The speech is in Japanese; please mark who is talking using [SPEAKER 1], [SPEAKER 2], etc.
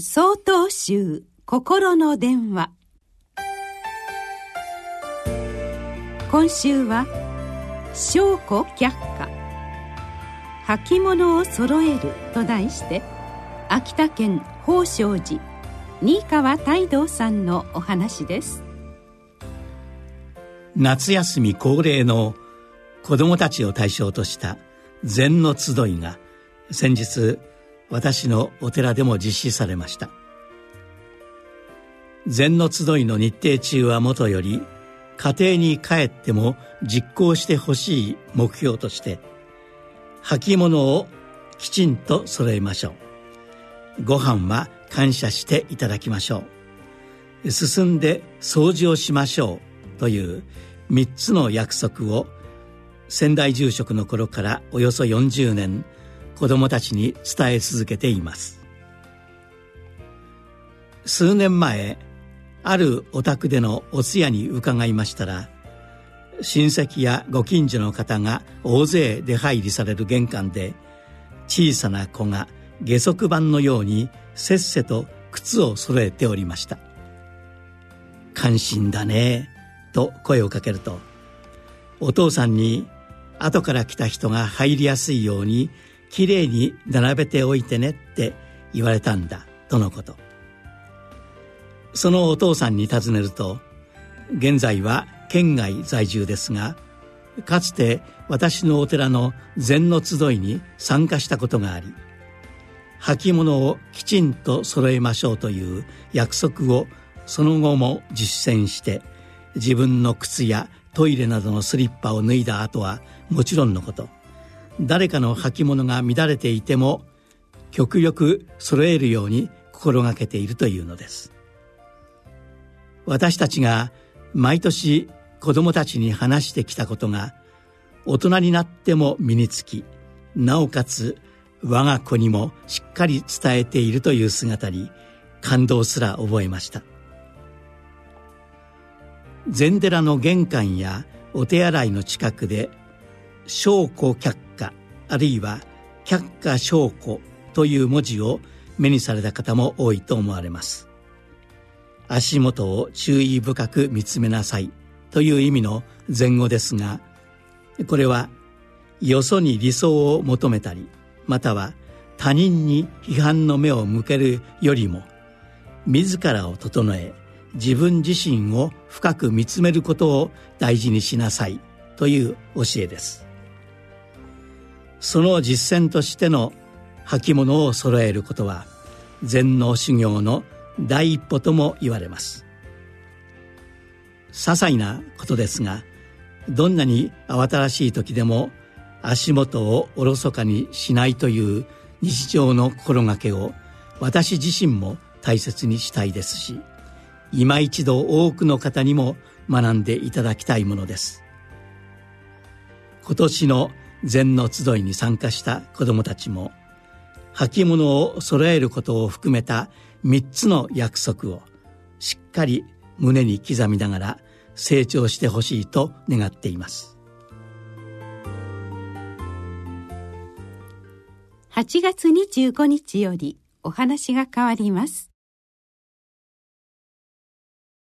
[SPEAKER 1] 総統集心の電話。今週は「証拠却下。履物を揃える」と題して秋田県宝生寺新川泰道さんのお話です。
[SPEAKER 2] 夏休み恒例の子どもたちを対象とした禅の集いが先日私のお寺でも実施されました。禅の集いの日程中はもとより家庭に帰っても実行してほしい目標として履物をきちんと揃えましょう。ご飯は感謝していただきましょう。進んで掃除をしましょう。という3つの約束を仙台住職の頃からおよそ40年子どもたちに伝え続けています。数年前あるお宅でのお通夜に伺いましたら親戚やご近所の方が大勢出入りされる玄関で小さな子が下足板のようにせっせと靴を揃えておりました「感心だね」と声をかけるとお父さんに後から来た人が入りやすいようにきれいに並べておいてねって言われたんだとのこと。そのお父さんに尋ねると現在は県外在住ですがかつて私のお寺の禅の集いに参加したことがあり履物をきちんと揃えましょうという約束をその後も実践して自分の靴やトイレなどのスリッパを脱いだ後はもちろんのこと。誰かの履物が乱れていても極力揃えるように心がけているというのです。私たちが毎年子どもたちに話してきたことが大人になっても身につきなおかつ我が子にもしっかり伝えているという姿に感動すら覚えました。禅寺の玄関やお手洗いの近くで「証拠却下」あるいは「却下証拠」という文字を目にされた方も多いと思われます。足元を注意深く見つめなさいという意味の前後ですがこれはよそに理想を求めたりまたは他人に批判の目を向けるよりも自らを整え自分自身を深く見つめることを大事にしなさいという教えです。その実践としての履物を揃えることは禅の修行の第一歩とも言われます。些細なことですがどんなに慌ただしい時でも足元をおろそかにしないという日常の心がけを私自身も大切にしたいですし今一度多くの方にも学んでいただきたいものです。今年の禅の集いに参加した子どもたちも履物を揃えることを含めた3つの約束をしっかり胸に刻みながら成長してほしいと願っています。
[SPEAKER 1] 8月25日よりお話が変わります。